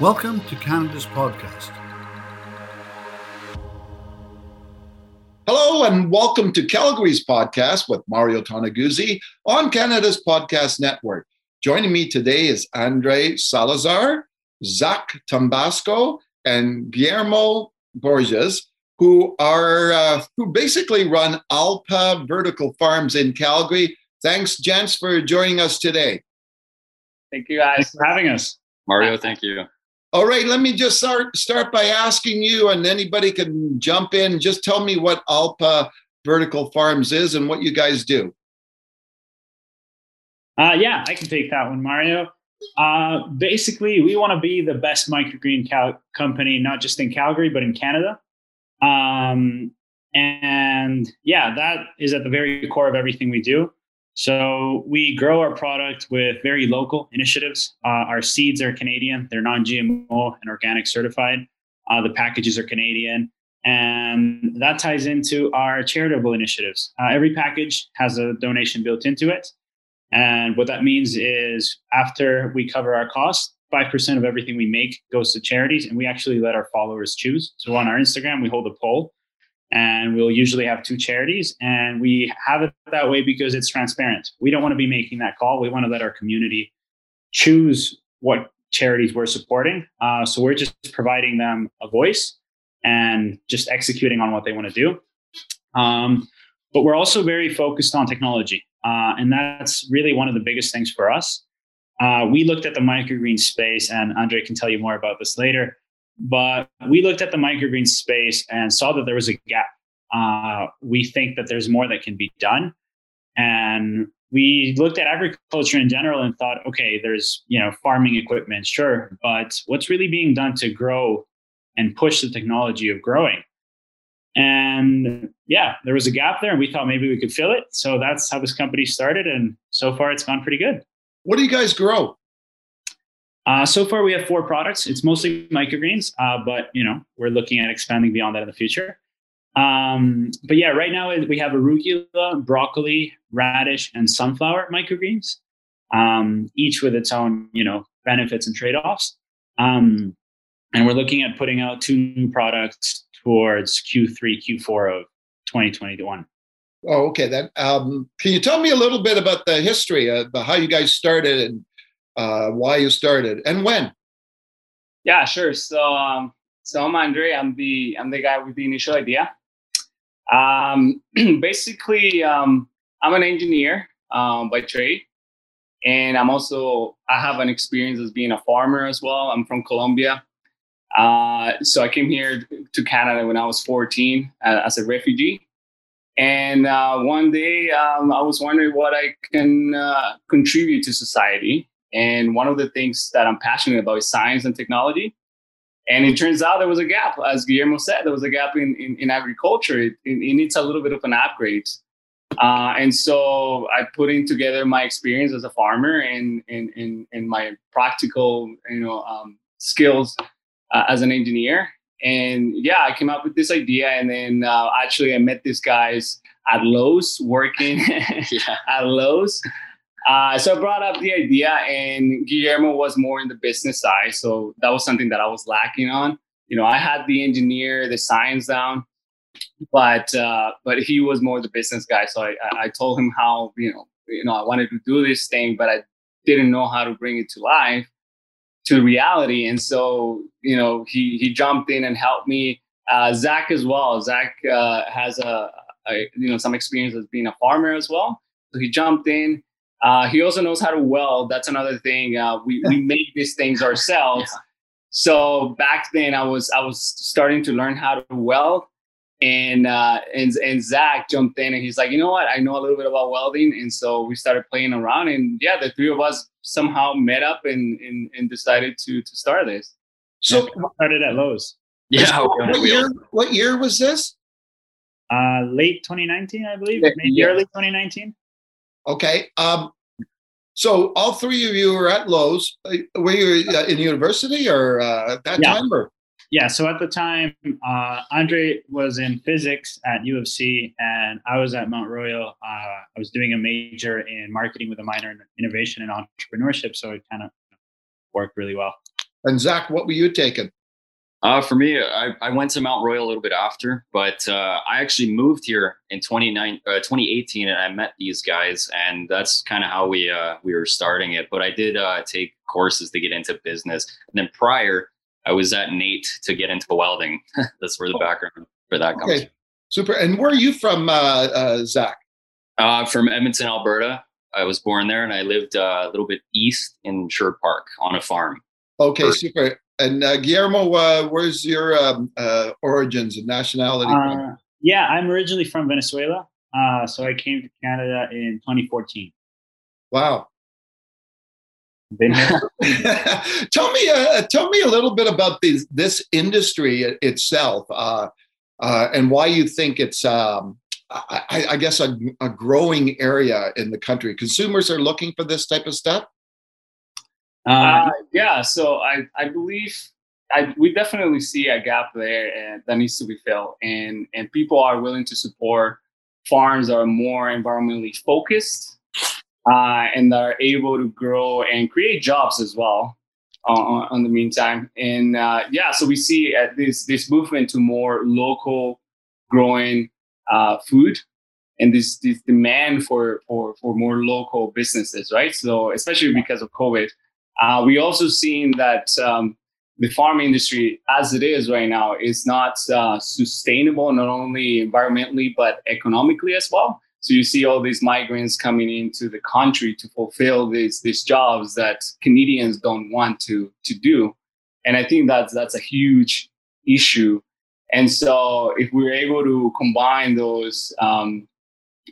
Welcome to Canada's podcast. Hello, and welcome to Calgary's podcast with Mario Toneguzzi on Canada's Podcast Network. Joining me today is Andre Salazar, Zach Tambasco, and Guillermo Borges, who are uh, who basically run Alpa Vertical Farms in Calgary. Thanks, gents, for joining us today. Thank you guys Thanks for having us. Mario, thank you. All right, let me just start start by asking you, and anybody can jump in. Just tell me what Alpa Vertical Farms is and what you guys do. Uh, yeah, I can take that one, Mario. Uh, basically, we want to be the best microgreen cal- company, not just in Calgary, but in Canada. Um, and yeah, that is at the very core of everything we do. So we grow our product with very local initiatives. Uh, our seeds are Canadian; they're non-GMO and organic certified. Uh, the packages are Canadian, and that ties into our charitable initiatives. Uh, every package has a donation built into it, and what that means is after we cover our costs, five percent of everything we make goes to charities, and we actually let our followers choose. So on our Instagram, we hold a poll and we'll usually have two charities and we have it that way because it's transparent. We don't want to be making that call. We want to let our community choose what charities we're supporting. Uh, so we're just providing them a voice and just executing on what they want to do. Um, but we're also very focused on technology uh, and that's really one of the biggest things for us. Uh, we looked at the microgreen space and andre can tell you more about this later but we looked at the microgreen space and saw that there was a gap. Uh, we think that there's more that can be done. And we looked at agriculture in general and thought, okay, there's you know farming equipment, sure, but what's really being done to grow and push the technology of growing? And yeah, there was a gap there, and we thought maybe we could fill it. So that's how this company started, and so far it's gone pretty good. What do you guys grow? Uh, so far, we have four products. It's mostly microgreens, uh, but you know we're looking at expanding beyond that in the future. Um, but yeah, right now we have arugula, broccoli, radish, and sunflower microgreens, um, each with its own you know benefits and trade offs. Um, and we're looking at putting out two new products towards Q3, Q4 of 2021. Oh, okay. Then um, can you tell me a little bit about the history of how you guys started and uh, why you started and when. Yeah, sure. So, um, so I'm Andre. I'm the I'm the guy with the initial idea. Um, basically, um, I'm an engineer um, by trade, and I'm also I have an experience as being a farmer as well. I'm from Colombia, uh, so I came here to Canada when I was 14 uh, as a refugee. And uh, one day, um, I was wondering what I can uh, contribute to society. And one of the things that I'm passionate about is science and technology. And it turns out there was a gap, as Guillermo said, there was a gap in, in, in agriculture. It, it, it, needs a little bit of an upgrade. Uh, and so I put in together my experience as a farmer and, and, and, and my practical you know, um, skills uh, as an engineer. And yeah, I came up with this idea. And then uh, actually, I met these guys at Lowe's working at Lowe's. Uh, so I brought up the idea, and Guillermo was more in the business side. So that was something that I was lacking on. You know, I had the engineer, the science down, but uh, but he was more the business guy. So I, I told him how you know you know I wanted to do this thing, but I didn't know how to bring it to life, to reality. And so you know he he jumped in and helped me. Uh, Zach as well. Zach uh, has a, a you know some experience as being a farmer as well. So he jumped in uh, he also knows how to weld. That's another thing. Uh, we we make these things ourselves. Yeah. So back then, I was I was starting to learn how to weld, and uh, and and Zach jumped in and he's like, you know what? I know a little bit about welding, and so we started playing around. And yeah, the three of us somehow met up and and, and decided to to start this. So started at Lowe's. Yeah. what year? What year was this? Uh, late 2019, I believe. Maybe yeah. early 2019. Okay. Um, so all three of you were at Lowe's. Uh, were you uh, in university or uh, at that yeah. time? Or? Yeah. So at the time, uh, Andre was in physics at U of C, and I was at Mount Royal. Uh, I was doing a major in marketing with a minor in innovation and entrepreneurship. So it kind of worked really well. And Zach, what were you taking? Uh, for me, I, I went to Mount Royal a little bit after, but uh, I actually moved here in 29, uh, 2018 and I met these guys, and that's kind of how we uh, we were starting it. But I did uh, take courses to get into business, and then prior, I was at NAIT to get into welding. that's where the oh. background for that comes. Okay, super. And where are you from, uh, Zach? from Edmonton, Alberta. I was born there, and I lived a little bit east in Sherwood Park on a farm. Okay, super. And uh, Guillermo, uh, where's your um, uh, origins and nationality? Uh, yeah, I'm originally from Venezuela. Uh, so I came to Canada in 2014. Wow. Been here. tell me, uh, tell me a little bit about this this industry itself, and why you think it's, um, I, I, guess, a, a growing area in the country. Consumers are looking for this type of stuff. Uh, uh, yeah, so I, I believe I, we definitely see a gap there and that needs to be filled, and and people are willing to support farms that are more environmentally focused uh, and that are able to grow and create jobs as well. Uh, on the meantime, and uh, yeah, so we see uh, this this movement to more local growing uh, food and this this demand for for for more local businesses, right? So especially because of COVID, uh, we also seen that um, the farm industry, as it is right now, is not uh, sustainable, not only environmentally but economically as well. So you see all these migrants coming into the country to fulfill these these jobs that Canadians don't want to to do, and I think that's that's a huge issue. And so if we're able to combine those, um,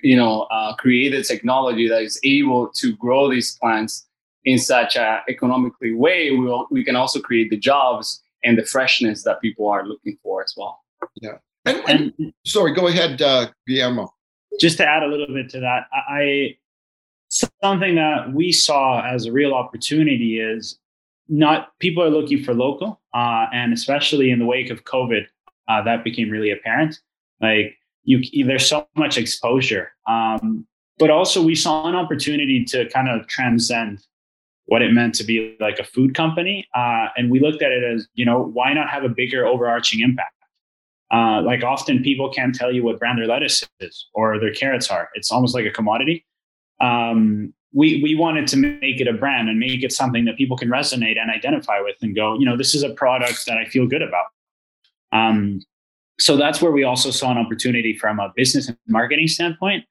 you know, uh, creative technology that is able to grow these plants in such a economically way, we will, we can also create the jobs and the freshness that people are looking for as well. Yeah. And, and sorry, go ahead, uh, Guillermo. Just to add a little bit to that, I something that we saw as a real opportunity is not people are looking for local, uh, and especially in the wake of COVID, uh, that became really apparent. Like you, there's so much exposure, um, but also we saw an opportunity to kind of transcend what it meant to be like a food company. Uh, and we looked at it as, you know, why not have a bigger overarching impact? Uh, like often people can't tell you what brand their lettuce is or their carrots are. It's almost like a commodity. Um, we we wanted to make it a brand and make it something that people can resonate and identify with and go, you know, this is a product that I feel good about. Um, so that's where we also saw an opportunity from a business and marketing standpoint,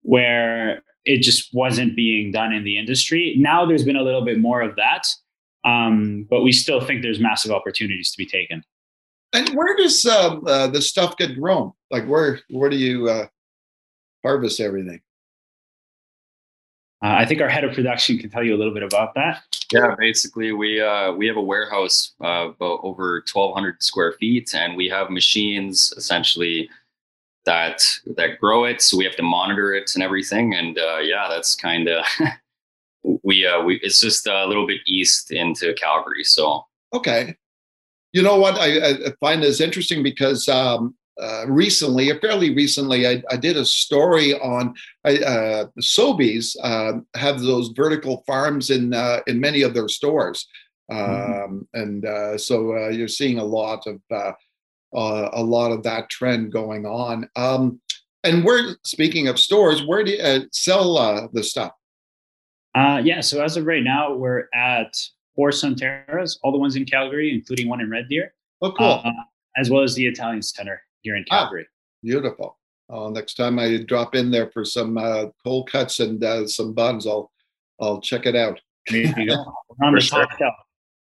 where it just wasn't being done in the industry. Now there's been a little bit more of that, um, but we still think there's massive opportunities to be taken. And where does uh, uh, the stuff get grown? Like where where do you uh, harvest everything? Uh, I think our head of production can tell you a little bit about that. Yeah, basically, we uh, we have a warehouse uh, about over 1,200 square feet, and we have machines essentially that that grow it. So we have to monitor it and everything. And uh, yeah, that's kind of we uh, we it's just a little bit east into Calgary. So okay, you know what I, I find this interesting because um, uh, recently, fairly recently, I, I, did a story on uh, Sobeys uh, have those vertical farms in uh, in many of their stores, mm-hmm. um, and uh, so uh, you're seeing a lot of uh, a lot of that trend going on. Um, and we're speaking of stores, where do you uh, sell uh, the stuff? Uh, yeah, so as of right now, we're at four Sunterras, all the ones in Calgary, including one in Red Deer. Oh, cool. Uh, as well as the Italian Center here in ah, Calgary. Ah, beautiful. Uh, next time I drop in there for some uh, cold cuts and uh, some buns, I'll I'll check it out. There on the sure. top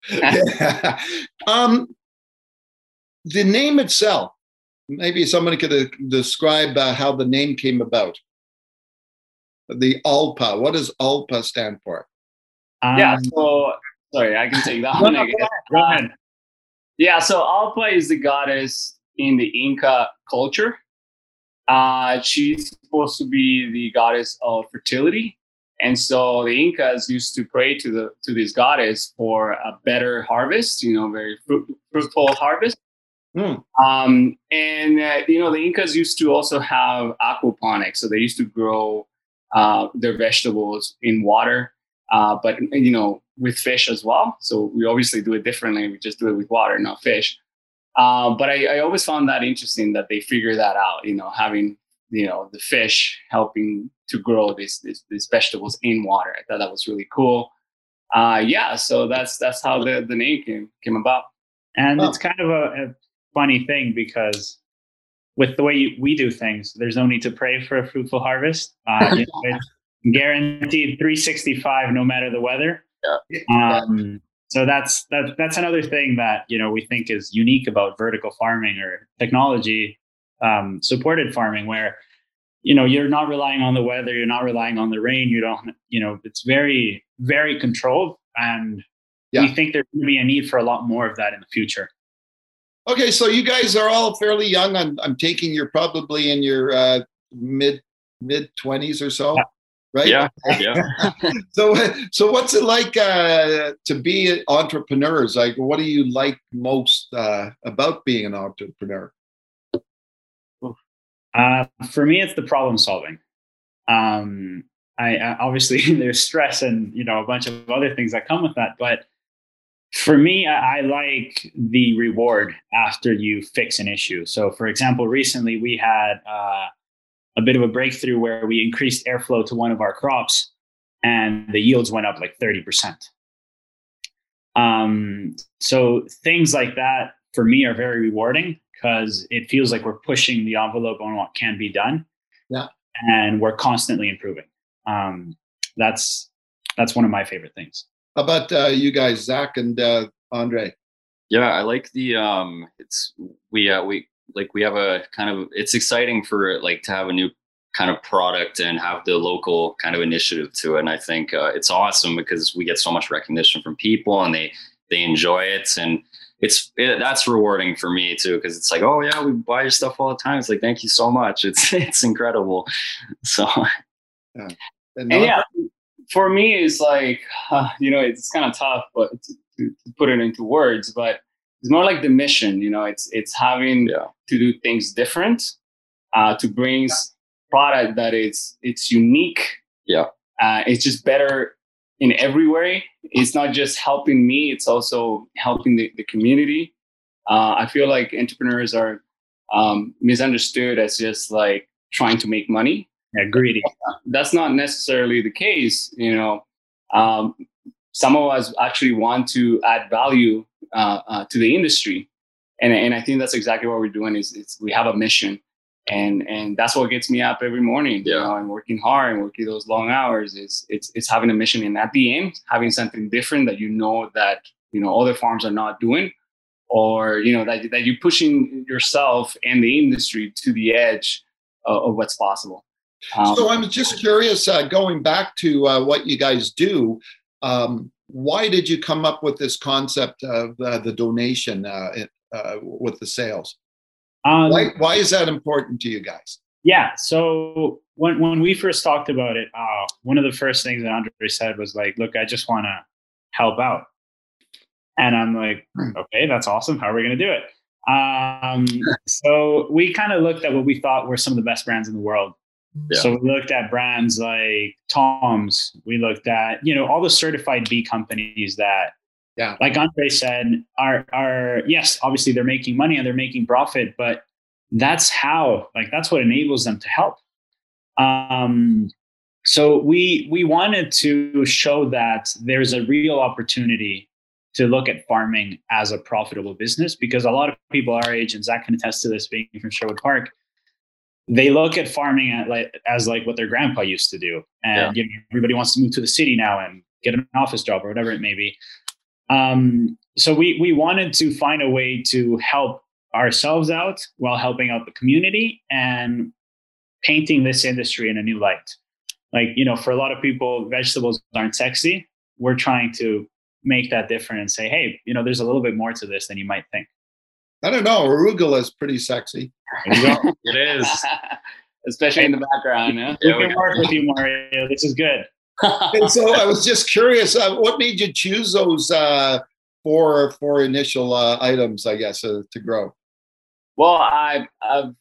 yeah. um, the name itself, maybe somebody could uh, describe uh, how the name came about. The ALPA. What does ALPA stand for? Um, yeah. So sorry, I can take that one. Go ahead. Yeah. So ALPA is the goddess in the Inca culture. Uh, she's supposed to be the goddess of fertility. And so the Incas used to pray to the to this goddess for a better harvest, you know, very fruit, fruitful harvest. Mm. Um, and uh, you know, the Incas used to also have aquaponics, so they used to grow uh, their vegetables in water. Uh, but you know, with fish as well. So we obviously do it differently. We just do it with water, not fish. Um, but I, I, always found that interesting that they figure that out. You know, having you know the fish helping to grow these these, these vegetables in water. I thought that was really cool. Uh, yeah, so that's that's how the, the name came came about. And oh. it's kind of a, a, funny thing because with the way we do things, there's no need to pray for a fruitful harvest. Uh, you know, guaranteed 365 no matter the weather. Yeah. Um, so that's that, that's another thing that you know we think is unique about vertical farming or technology um, supported farming, where you know you're not relying on the weather, you're not relying on the rain. You don't, you know, it's very very controlled, and yeah. we think there's going to be a need for a lot more of that in the future. Okay, so you guys are all fairly young. I'm, I'm taking you're probably in your uh, mid mid twenties or so. Right? Yeah, yeah. so, so what's it like uh, to be entrepreneurs? Like, what do you like most uh, about being an entrepreneur? Uh, for me, it's the problem solving. Um, I, I obviously there's stress and you know a bunch of other things that come with that, but for me, I, I like the reward after you fix an issue. So, for example, recently we had uh, a bit of a breakthrough where we increased airflow to one of our crops and the yields went up like 30%. Um, so things like that for me are very rewarding because it feels like we're pushing the envelope on what can be done. Yeah. And we're constantly improving. Um, that's that's one of my favorite things. How about uh, you guys, Zach and uh, Andre? Yeah, I like the um. It's we uh, we like we have a kind of it's exciting for like to have a new kind of product and have the local kind of initiative to it and i think uh, it's awesome because we get so much recognition from people and they they enjoy it and it's it, that's rewarding for me too because it's like oh yeah we buy your stuff all the time it's like thank you so much it's it's incredible so yeah, and, and yeah for me it's like uh, you know it's kind of tough but to, to, put it into words but it's more like the mission you know it's it's having yeah. to do things different uh, to bring product that is it's unique. Yeah. Uh, it's just better in every way. It's not just helping me it's also helping the, the community. Uh, i feel like entrepreneurs are um, misunderstood as just like trying to make money yeah greedy. That's not necessarily the case you know. Um, some of us actually want to add value uh, uh, to the industry. And, and I think that's exactly what we're doing is we have a mission. And and that's what gets me up every morning yeah. you know and working hard and working those long hours. It's it's it's having a mission. And at the end having something different that you know that you know other farms are not doing or you know that, that you're pushing yourself and the industry to the edge of, of what's possible um, so i'm just curious uh, going back to uh, what you guys do um, why did you come up with this concept of uh, the donation uh, uh, with the sales? Um, why, why is that important to you guys? Yeah. So when, when we first talked about it, uh, one of the first things that Andre said was like, look, I just want to help out. And I'm like, hmm. okay, that's awesome. How are we going to do it? Um, so we kind of looked at what we thought were some of the best brands in the world yeah. So we looked at brands like Tom's. We looked at you know all the certified B companies that, yeah, like Andre said, are are yes, obviously they're making money and they're making profit, but that's how like that's what enables them to help. Um, so we we wanted to show that there's a real opportunity to look at farming as a profitable business because a lot of people our age and Zach can attest to this being from Sherwood Park they look at farming at like, as like what their grandpa used to do, and yeah. you know, everybody wants to move to the city now and get an office job or whatever it may be. Um, so we we wanted to find a way to help ourselves out while helping out the community and painting this industry in a new light. Like you know, for a lot of people, vegetables aren't sexy. We're trying to make that different and say, hey, you know, there's a little bit more to this than you might think. I don't know. Arugula is pretty sexy. it is, especially in the background. Yeah? We can work with you, Mario. This is good. and so I was just curious, uh, what made you choose those uh, four four initial uh, items? I guess uh, to grow. Well, I, I've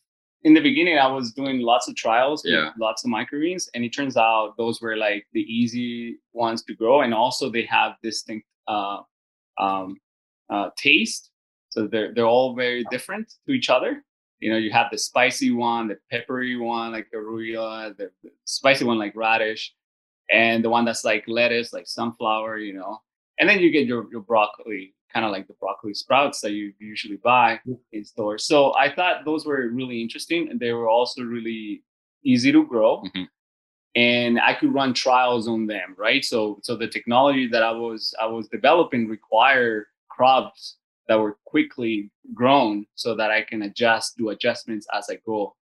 in the beginning, I was doing lots of trials, with Yeah. lots of microgreens, and it turns out those were like the easy ones to grow, and also they have distinct uh, um, uh, taste. So they're they're all very different to each other. You know, you have the spicy one, the peppery one, like the arugula, the, the spicy one like radish, and the one that's like lettuce, like sunflower. You know, and then you get your your broccoli, kind of like the broccoli sprouts that you usually buy in stores. So I thought those were really interesting, and they were also really easy to grow. Mhm. And I could run trials on them, right? So, so the technology that I was I was developing require crops that were quickly grown, so that I can adjust, do adjustments as I go.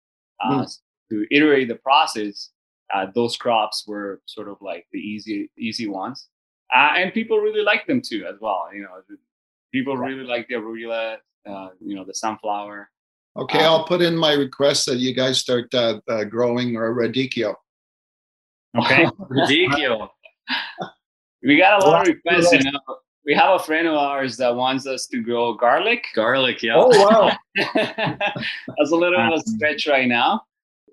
Uh, To iterate the process, uh, those crops were sort of like the easy easy ones, uh, and people really like them too as well. You know, people really like the arugula, uh, you know, the sunflower. Okay, Um, I'll put in my request that you guys start uh, uh, growing a radicchio. Okay. Ridiculous. We got a lot of requests. You know, we have a friend of ours that wants us to grow garlic. Garlic, yeah. Oh wow! That's a little of a stretch right now,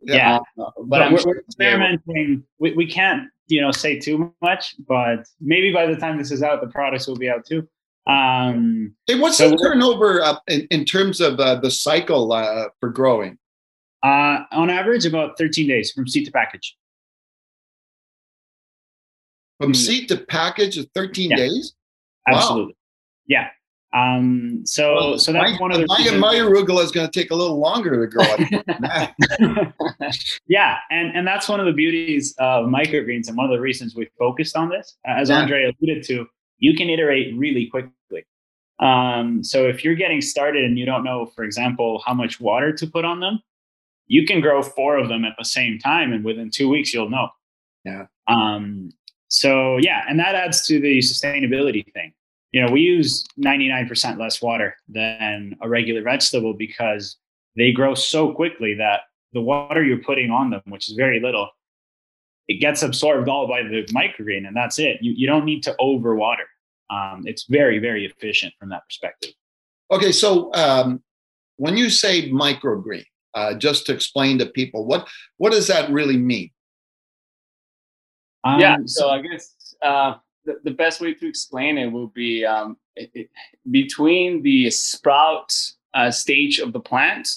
yeah. uh, but, But I'm we're, sure we're experimenting. We, we can't, you know, say too much, but maybe by the time this is out, the products will be out too. Um, Hey, what's So the turnover uh, in, in terms of uh, the cycle uh, for growing? uh, on average, about 13 days from seed to package. From Hmm. seed to package is 13 Yeah. days? Wow. Absolutely. Yeah. Um, so, Well, so that's my, one of the my, reasons- my arugula is going to take a little longer to grow. yeah, and and that's one of the beauties of microgreens, and one of the reasons we focused on this. As Yeah. Andre alluded to, you can iterate really quickly. Um, so if you're getting started and you don't know, for example, how much water to put on them, you can grow four of them at the same time, and within two weeks you'll know. Yeah. Um, so yeah, and that adds to the sustainability thing. You know, we use 99% less water than a regular vegetable because they grow so quickly that the water you're putting on them, which is very little, it gets absorbed all by the microgreen, and that's it. You, you don't need to overwater. Um, it's very, very efficient from that perspective. okay, so um, when you say microgreen, uh, just to explain to people, what, what does that really mean? Um, yeah. So I guess uh, the, the best way to explain it will be um, it, it, between the sprout uh, stage of the plant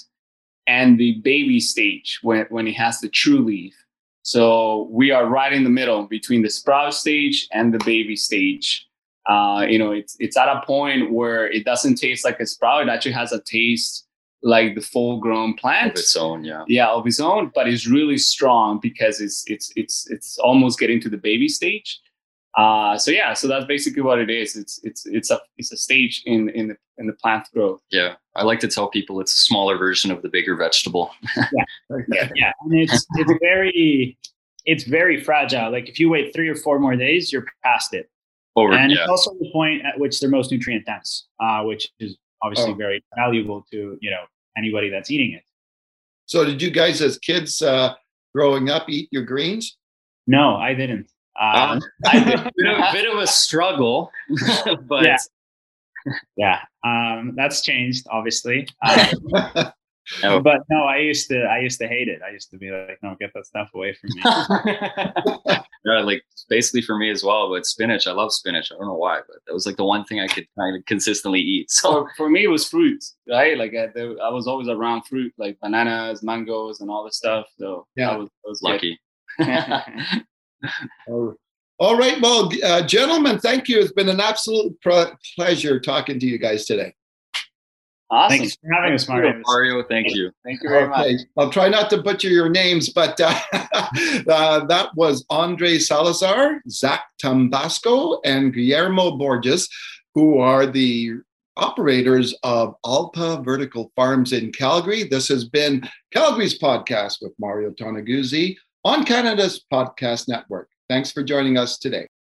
and the baby stage when, when it has the true leaf. So we are right in the middle between the sprout stage and the baby stage. Uh, you know, it's it's at a point where it doesn't taste like a sprout. It actually has a taste like the full grown plant Of its own, yeah. yeah of its own but it's really strong because it's it's it's it's almost getting to the baby stage uh so yeah so that's basically what it is it's it's it's a it's a stage in in the in the plant growth Yeah. I like to tell people it's a smaller version of the bigger vegetable. yeah, Yeah. and it's it's very it's very fragile. Like if you wait three or four more days, you're past it. Over, and yeah. it's also the point at which they're most nutrient dense, uh, which is obviously Oh. very valuable to you know anybody that's eating it. So, did you guys, as kids uh, growing up, eat your greens? No, I didn't. Um, Um, I did a bit of, bit of a struggle, but Yeah. yeah, um, that's changed obviously. Uh, Oh. But no, I used to I used to hate it. I used to be like, no, get that stuff away from me. yeah, like basically for me as well. But spinach, I love spinach. I don't know why, but that was like the one thing I could kind of consistently eat. So so for me it was fruit right like I, there, I was always around fruit like bananas mangoes and all this stuff so Yeah. I was, I was lucky. Oh. All right. Well, uh, gentlemen, thank you. It's been an absolute pro- pleasure talking to you guys today. Awesome Thanks for having us, Mario. Mario, thank you. thank you very much I'll try not to butcher your names, but uh, uh, that was Andre Salazar, Zach Tambasco, and Guillermo Borges, who are the operators of Alpa Vertical Farms in Calgary. This has been Calgary's podcast with Mario Toneguzzi on Canada's Podcast Network. Thanks for joining us today.